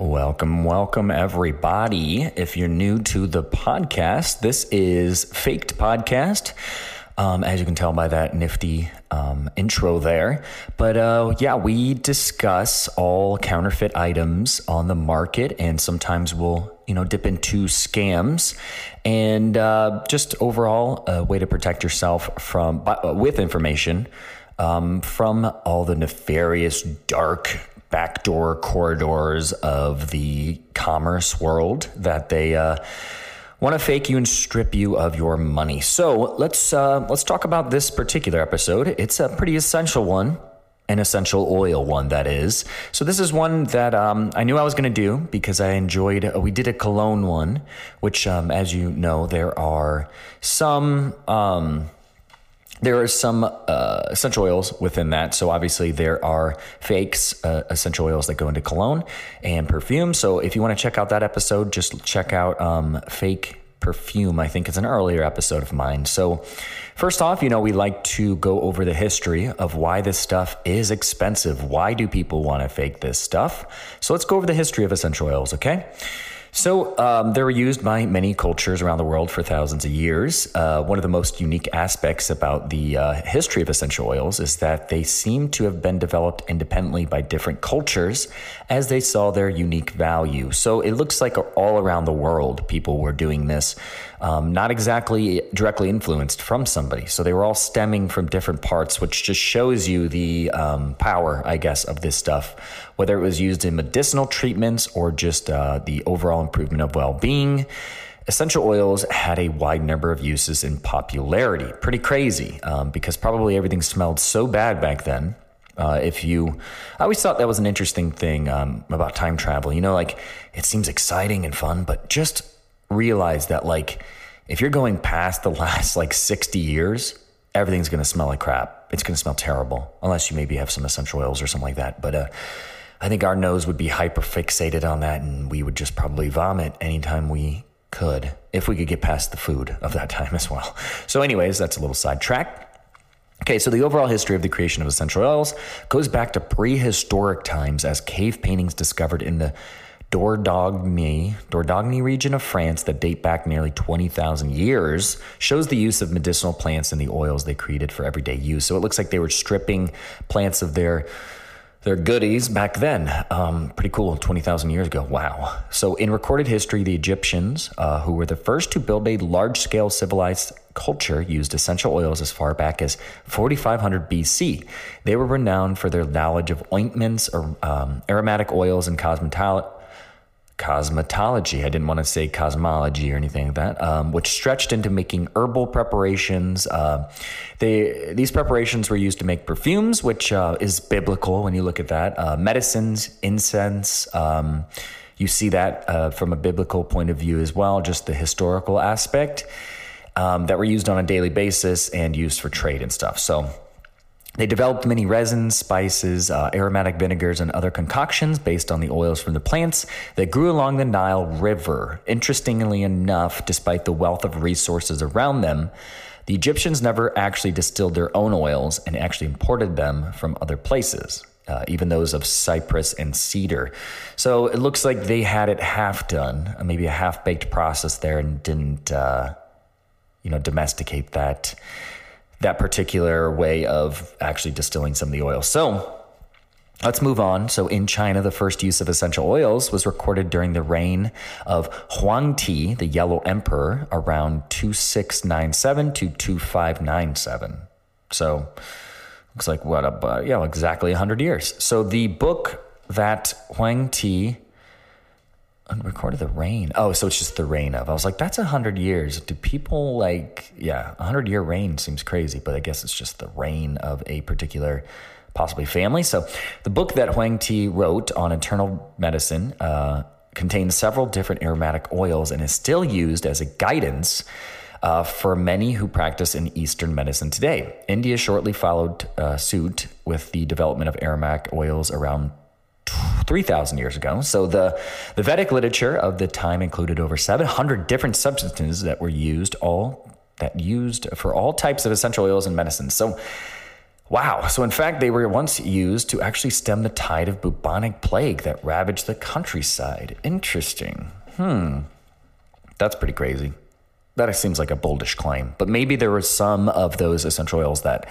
Welcome, welcome, everybody. If you're new to the podcast, this is Faked Podcast. Um, as you can tell by that nifty um, intro there. But uh, yeah, we discuss all counterfeit items on the market, and sometimes we'll you know dip into scams and uh, just overall a way to protect yourself from with information um, from all the nefarious, dark backdoor corridors of the commerce world that they uh, want to fake you and strip you of your money. So let's uh, let's talk about this particular episode. It's a pretty essential one. An essential oil one, that is. So, this is one that um, I knew I was going to do because I enjoyed. Uh, we did a cologne one, which, um, as you know, there are some um, there are some uh, essential oils within that. So obviously there are fakes, uh, essential oils that go into cologne and perfume. So if you want to check out that episode, just check out um, fake perfume. I think it's an earlier episode of mine. So first off, you know, we like to go over the history of why this stuff is expensive. Why do people want to fake this stuff? So let's go over the history of essential oils, okay? So um, they were used by many cultures around the world for thousands of years. Uh, one of the most unique aspects about the uh, history of essential oils is that they seem to have been developed independently by different cultures as they saw their unique value. So it looks like all around the world people were doing this um, not exactly directly influenced from somebody. So they were all stemming from different parts, which just shows you the um, power, I guess, of this stuff, whether it was used in medicinal treatments or just uh, the overall improvement of well being. Essential oils had a wide number of uses in popularity. Pretty crazy um, because probably everything smelled so bad back then uh, if you, I always thought that was an interesting thing um, about time travel. You know, like it seems exciting and fun, but just realize that like if you're going past the last like 60 years, everything's going to smell like crap. It's going to smell terrible unless you maybe have some essential oils or something like that. But uh, I think our nose would be hyper fixated on that and we would just probably vomit anytime we could if we could get past the food of that time as well. So, anyways, that's a little sidetrack. Okay, so the overall history of the creation of essential oils goes back to prehistoric times as cave paintings discovered in the Dordogne, Dordogne region of France that date back nearly 20,000 years shows the use of medicinal plants and the oils they created for everyday use. So it looks like they were stripping plants of their their goodies back then. Um, pretty cool, 20,000 years ago. Wow. So, in recorded history, the Egyptians, uh, who were the first to build a large scale civilized culture, used essential oils as far back as 4500 BC. They were renowned for their knowledge of ointments, or, um, aromatic oils, and cosmetology cosmetology. I didn't want to say cosmology or anything like that, um, which stretched into making herbal preparations. Uh, they these preparations were used to make perfumes, which uh, is biblical when you look at that. Uh, medicines, incense. Um, you see that uh, from a biblical point of view as well, just the historical aspect um, that were used on a daily basis and used for trade and stuff. So they developed many resins, spices, uh, aromatic vinegars, and other concoctions based on the oils from the plants that grew along the Nile River. Interestingly enough, despite the wealth of resources around them, the Egyptians never actually distilled their own oils and actually imported them from other places. Uh, even those of cypress and cedar. So it looks like they had it half done, uh, maybe a half baked process there, and didn't, uh, you know, domesticate that that particular way of actually distilling some of the oil. So Let's move on. So, in China, the first use of essential oils was recorded during the reign of Huang Ti, the Yellow Emperor, around 2697 to 2597. So, looks like what, uh, yeah, exactly 100 years. So, the book that Huang Ti Unrecorded the reign. Oh, so it's just the reign of. I was like, that's a hundred years. Do people like, yeah, a hundred year reign seems crazy, but I guess it's just the reign of a particular, possibly family. So the book that Huang Ti wrote on internal medicine uh, contains several different aromatic oils and is still used as a guidance uh, for many who practice in Eastern medicine today. India shortly followed uh, suit with the development of aromatic oils around 3,000 years ago. So the, the Vedic literature of the time included over 700 different substances that were used all that used for all types of essential oils and medicines. So Wow. So, in fact, they were once used to actually stem the tide of bubonic plague that ravaged the countryside. Interesting. Hmm. That's pretty crazy. That seems like a boldish claim. But maybe there were some of those essential oils that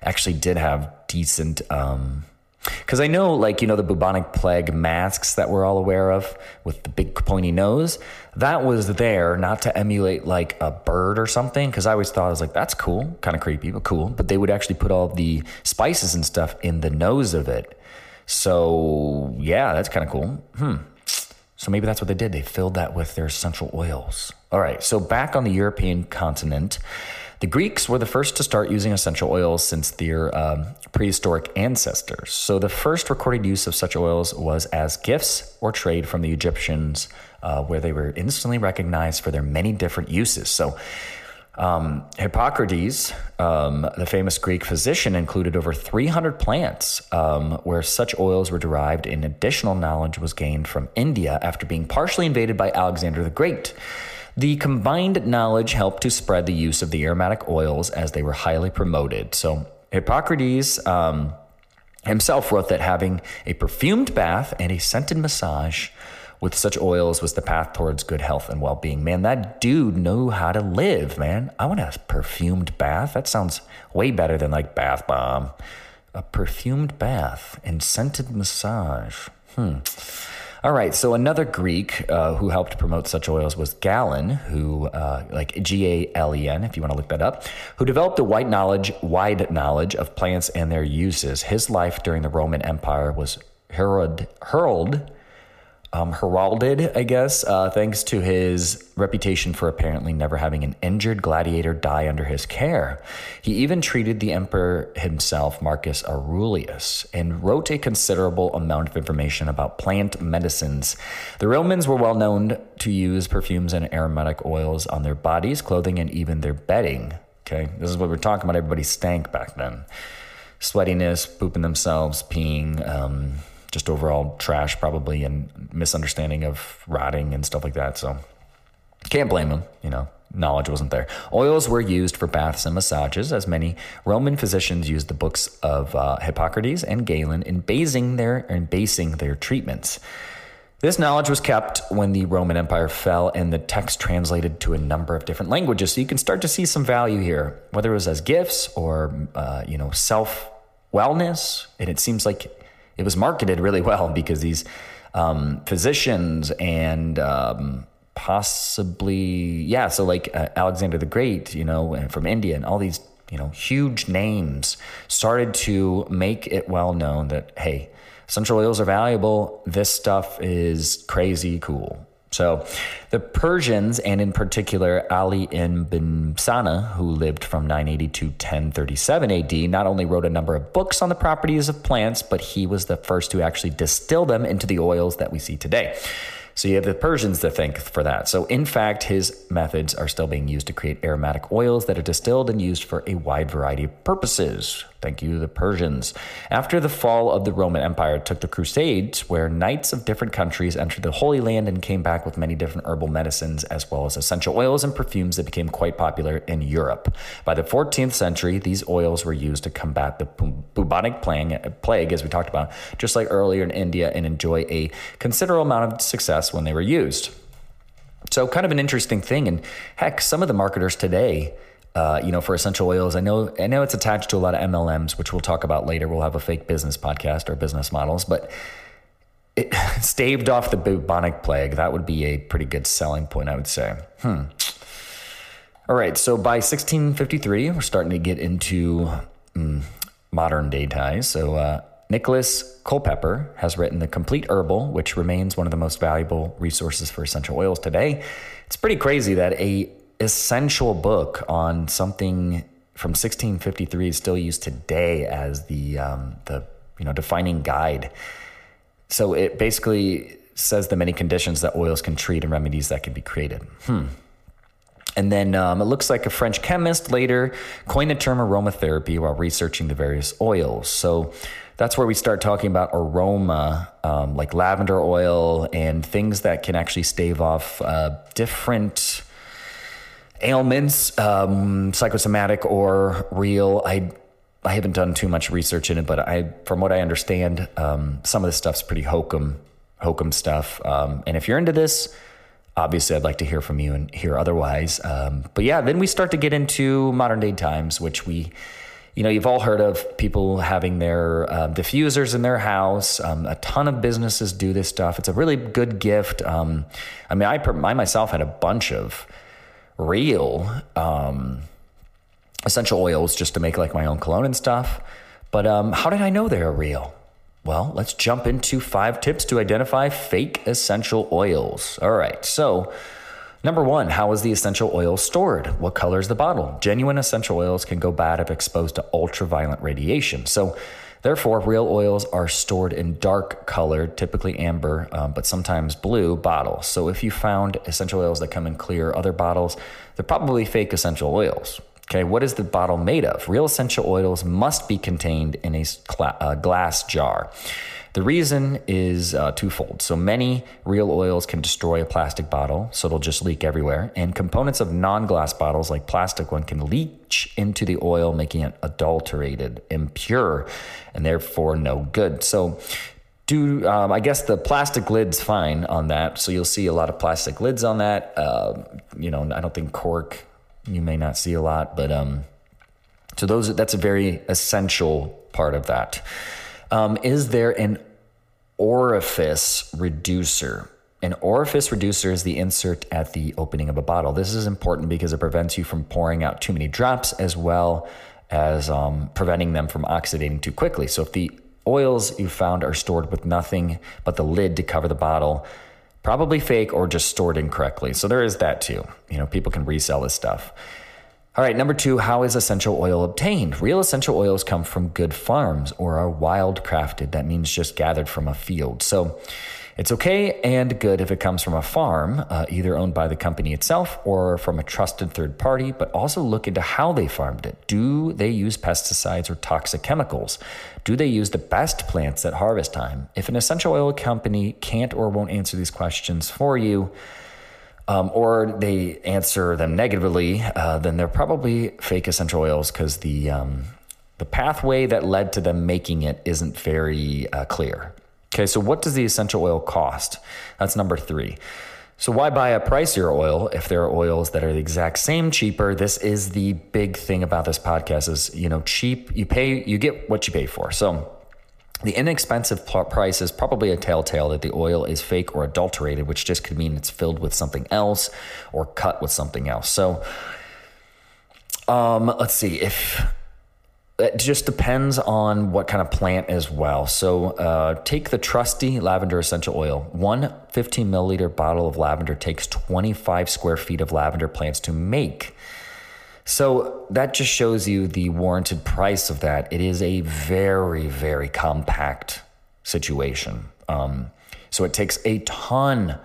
actually did have decent um, because I know, like, you know, the bubonic plague masks that we're all aware of with the big pointy nose, that was there not to emulate like a bird or something. Because I always thought I was like, that's cool, kind of creepy, but cool. But they would actually put all the spices and stuff in the nose of it. So, yeah, that's kind of cool. Hmm. So maybe that's what they did. They filled that with their essential oils. All right. So back on the European continent, the Greeks were the first to start using essential oils since their um, prehistoric ancestors. So the first recorded use of such oils was as gifts or trade from the Egyptians, uh, where they were instantly recognized for their many different uses. So um, Hippocrates, um, the famous Greek physician, included over 300 plants um, where such oils were derived, and additional knowledge was gained from India after being partially invaded by Alexander the Great. The combined knowledge helped to spread the use of the aromatic oils as they were highly promoted. So, Hippocrates um, himself wrote that having a perfumed bath and a scented massage with such oils was the path towards good health and well being. Man, that dude knew how to live, man. I want a perfumed bath. That sounds way better than like bath bomb. A perfumed bath and scented massage. Hmm. All right, so another Greek uh, who helped promote such oils was Galen, who, uh, like G A L E N, if you want to look that up, who developed a wide knowledge, wide knowledge of plants and their uses. His life during the Roman Empire was hurled, hurled um, heralded, I guess, uh, thanks to his reputation for apparently never having an injured gladiator die under his care. He even treated the emperor himself, Marcus Aurelius, and wrote a considerable amount of information about plant medicines. The Romans were well known to use perfumes and aromatic oils on their bodies, clothing, and even their bedding. Okay, this is what we're talking about. Everybody stank back then. Sweatiness, pooping themselves, peeing. Um, just overall trash, probably, and misunderstanding of rotting and stuff like that. So can't blame them, you know. Knowledge wasn't there. Oils were used for baths and massages, as many Roman physicians used the books of uh, Hippocrates and Galen in basing their in basing their treatments. This knowledge was kept when the Roman Empire fell and the text translated to a number of different languages. So you can start to see some value here, whether it was as gifts or, uh, you know, self wellness. And it seems like it was marketed really well because these um, physicians and um, possibly yeah so like uh, alexander the great you know from india and all these you know huge names started to make it well known that hey essential oils are valuable. This stuff is crazy cool so the Persians, and in particular Ali ibn Sina, who lived from 980 to 1037 AD, not only wrote a number of books on the properties of plants, but he was the first to actually distill them into the oils that we see today. So you have the Persians to thank for that. So, in fact, his methods are still being used to create aromatic oils that are distilled and used for a wide variety of purposes. Thank you, the Persians. After the fall of the Roman Empire took the Crusades, where knights of different countries entered the Holy Land and came back with many different herbal medicines as well as essential oils and perfumes that became quite popular in Europe. By the 14th century, these oils were used to combat the bubonic plague, as we talked about, just like earlier in India, and enjoy a considerable amount of success when they were used. So, kind of an interesting thing. And heck, some of the marketers today, uh, you know, for essential oils. I know, I know it's attached to a lot of MLMs, which we'll talk about later. We'll have a fake business podcast or business models, but it staved off the bubonic plague. That would be a pretty good selling point, I would say. Hmm. All right. So by 1653, we're starting to get into mm, modern day ties. So, uh, Nicholas Culpeper has written The Complete Herbal, which remains one of the most valuable resources for essential oils today. It's pretty crazy that a essential book on something from 1653 is still used today as the um, the you know defining guide. So it basically says the many conditions that oils can treat and remedies that can be created. Hmm. and then um, it looks like a French chemist later coined the term aromatherapy while researching the various oils. So that's where we start talking about aroma, um, like lavender oil and things that can actually stave off uh, different ailments, um, psychosomatic or real. I I haven't done too much research in it, but I, from what I understand, um, some of this stuff's pretty hokum, hokum stuff. Um, and if you're into this, obviously I'd like to hear from you and hear otherwise. Um, but yeah, then we start to get into modern day times, which we, you know, you've all heard of people having their uh, diffusers in their house. Um, a ton of businesses do this stuff. It's a really good gift. Um, I mean, I, I myself had a bunch of real um, essential oils just to make like my own cologne and stuff. But um, how did I know they're real? Well, let's jump into five tips to identify fake essential oils. All right, so number one, how is the essential oil stored? What color is the bottle? Genuine essential oils can go bad if exposed to ultraviolet radiation. So, therefore, real oils are stored in dark colored, typically amber, um, but sometimes blue bottles. So, if you found essential oils that come in clear other bottles, they're probably fake essential oils. Okay, what is the bottle made of? Real essential oils must be contained in a uh, glass jar. The reason is uh, twofold. So many real oils can destroy a plastic bottle, so it'll just leak everywhere. And components of non glass bottles, like plastic one, can leach into the oil, making it adulterated, impure, and therefore no good. So do um, I guess the plastic lid's fine on that. So you'll see a lot of plastic lids on that. Uh, you know, I don't think cork you may not see a lot, but um, so those that's a very essential part of that. Um, is there an orifice reducer? An orifice reducer is the insert at the opening of a bottle. This is important because it prevents you from pouring out too many drops as well as um, preventing them from oxidating too quickly. So if the oils you found are stored with nothing but the lid to cover the bottle, probably fake or just stored incorrectly. So there is that too. You know, people can resell this stuff. All right, number two, how is essential oil obtained? Real essential oils come from good farms or are wild crafted. That means just gathered from a field. So it's okay and good if it comes from a farm, uh, either owned by the company itself or from a trusted third party, but also look into how they farmed it. Do they use pesticides or toxic chemicals? Do they use the best plants at harvest time? If an essential oil company can't or won't answer these questions for you, um, or they answer them negatively, uh, then they're probably fake essential oils because the um, the pathway that led to them making it isn't very uh, clear. Okay, so what does the essential oil cost? That's number three. So why buy a pricier oil if there are oils that are the exact same cheaper? This is the big thing about this podcast is, you know, cheap, you pay, you get what you pay for. So the inexpensive price is probably a telltale that the oil is fake or adulterated, which just could mean it's filled with something else or cut with something else. So um, let's see if it just depends on what kind of plant as well. So, uh, take the trusty lavender essential oil. One 15 milliliter bottle of lavender takes 25 square feet of lavender plants to make. So, that just shows you the warranted price of that. It is a very, very compact situation. Um, so, it takes a ton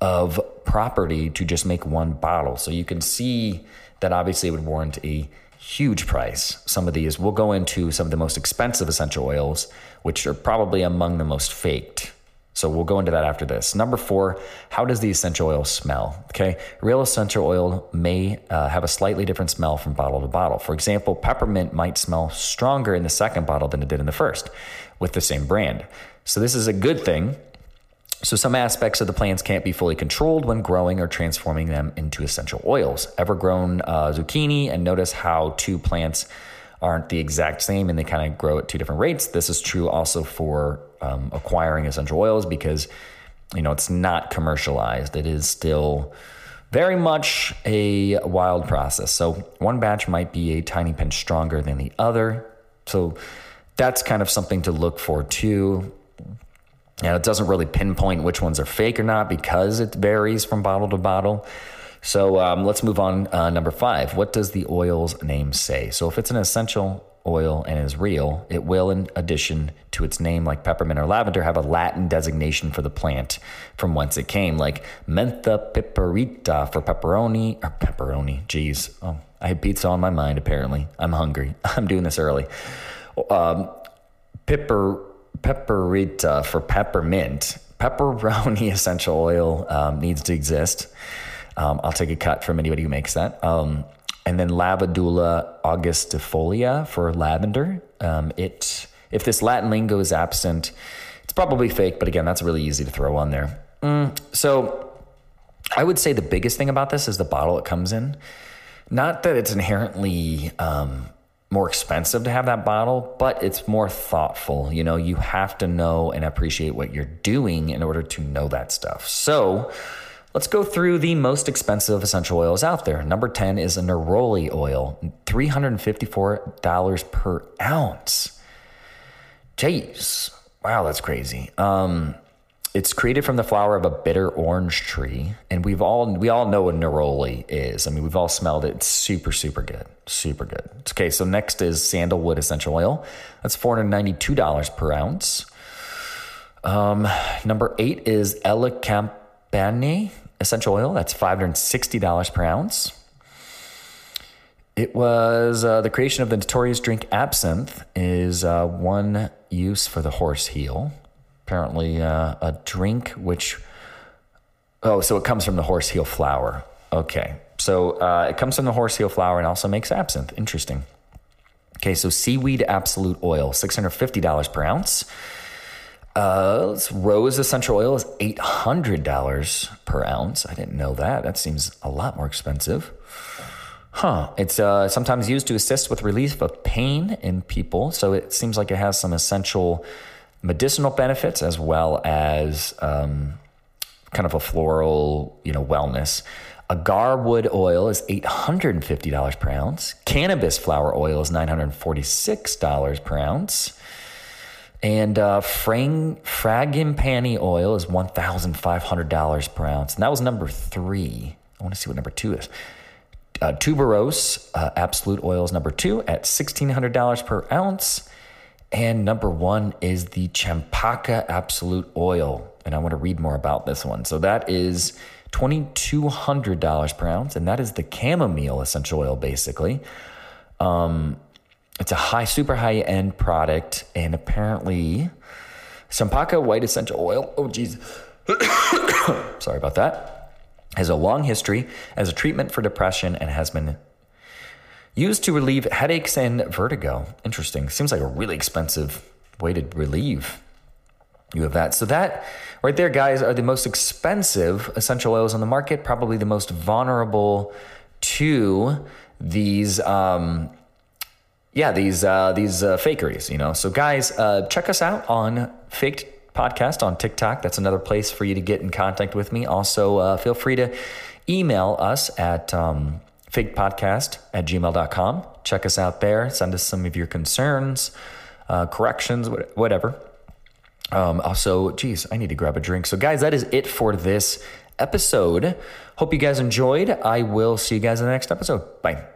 of property to just make one bottle. So, you can see that obviously it would warrant a huge price. Some of these, we'll go into some of the most expensive essential oils, which are probably among the most faked. So we'll go into that after this. Number four, how does the essential oil smell? Okay, real essential oil may uh, have a slightly different smell from bottle to bottle. For example, peppermint might smell stronger in the second bottle than it did in the first with the same brand. So this is a good thing so, some aspects of the plants can't be fully controlled when growing or transforming them into essential oils. Ever grown uh, zucchini and notice how two plants aren't the exact same and they kind of grow at two different rates. This is true also for um, acquiring essential oils because you know it's not commercialized. It is still very much a wild process. So one batch might be a tiny pinch stronger than the other. So that's kind of something to look for too. And it doesn't really pinpoint which ones are fake or not because it varies from bottle to bottle. So um, let's move on. Uh, number five, what does the oil's name say? So if it's an essential oil and is real, it will, in addition to its name like peppermint or lavender, have a Latin designation for the plant from whence it came, like mentha piperita for pepperoni or pepperoni. Geez, oh, I had pizza on my mind. Apparently, I'm hungry. I'm doing this early. Um, pepper piperita for peppermint. Pepperoni essential oil um, needs to exist. Um, I'll take a cut from anybody who makes that. Um, and then Lavandula augustifolia for lavender. Um, it if this Latin lingo is absent, it's probably fake. But again, that's really easy to throw on there. Mm, so I would say the biggest thing about this is the bottle it comes in. Not that it's inherently um, more expensive to have that bottle, but it's more thoughtful. You know, you have to know and appreciate what you're doing in order to know that stuff. So Let's go through the most expensive essential oils out there. Number 10 is a neroli oil, $354 per ounce. Jeez. Wow, that's crazy. Um, it's created from the flower of a bitter orange tree, and we've all we all know what neroli is. I mean, we've all smelled it. It's super, super good, super good. Okay, so next is sandalwood essential oil. That's four hundred ninety-two dollars per ounce. Um, number eight is Elecampane essential oil. That's $560 per ounce. It was uh, the creation of the notorious drink absinthe is uh, one use for the horse heel. Apparently, uh, a drink which oh, so it comes from the horse heel flower. Okay, so uh, it comes from the horse heel flower and also makes absinthe. Interesting. Okay, so seaweed absolute oil, six hundred fifty dollars per ounce. Uh, rose essential oil is $800 per ounce. I didn't know that. That seems a lot more expensive. Huh. It's uh, sometimes used to assist with relief of pain in people. So it seems like it has some essential medicinal benefits as well as um, kind of a floral, you know, wellness. Agar wood oil is $850 per ounce. Cannabis flower oil is $946 per ounce. And uh, frang, oil is $1,500 per ounce. And that was number three. I want to see what number two is. Uh, tuberose uh, absolute oil is number two at $1,600 per ounce. And number one is the Champaka absolute oil. And I want to read more about this one. So that is $2,200 per ounce. And that is the chamomile essential oil, basically. Um, it's a high, super high end product, and apparently, Champaka white essential oil. Oh, geez. Sorry about that. Has a long history as a treatment for depression and has been used to relieve headaches and vertigo. Interesting. Seems like a really expensive way to relieve you of that. So that right there, guys, are the most expensive essential oils on the market. Probably the most vulnerable to these. Um, yeah, these uh, these uh, fakeries, you know. So guys, uh, check us out on Faked Podcast on TikTok. That's another place for you to get in contact with me. Also, uh, feel free to email us at um, fakedpodcast at gmail.com. Check us out there. Send us some of your concerns, uh, corrections, whatever. Um, also, geez, I need to grab a drink. So, guys, that is it for this episode. Hope you guys enjoyed. I will see you guys in the next episode. Bye.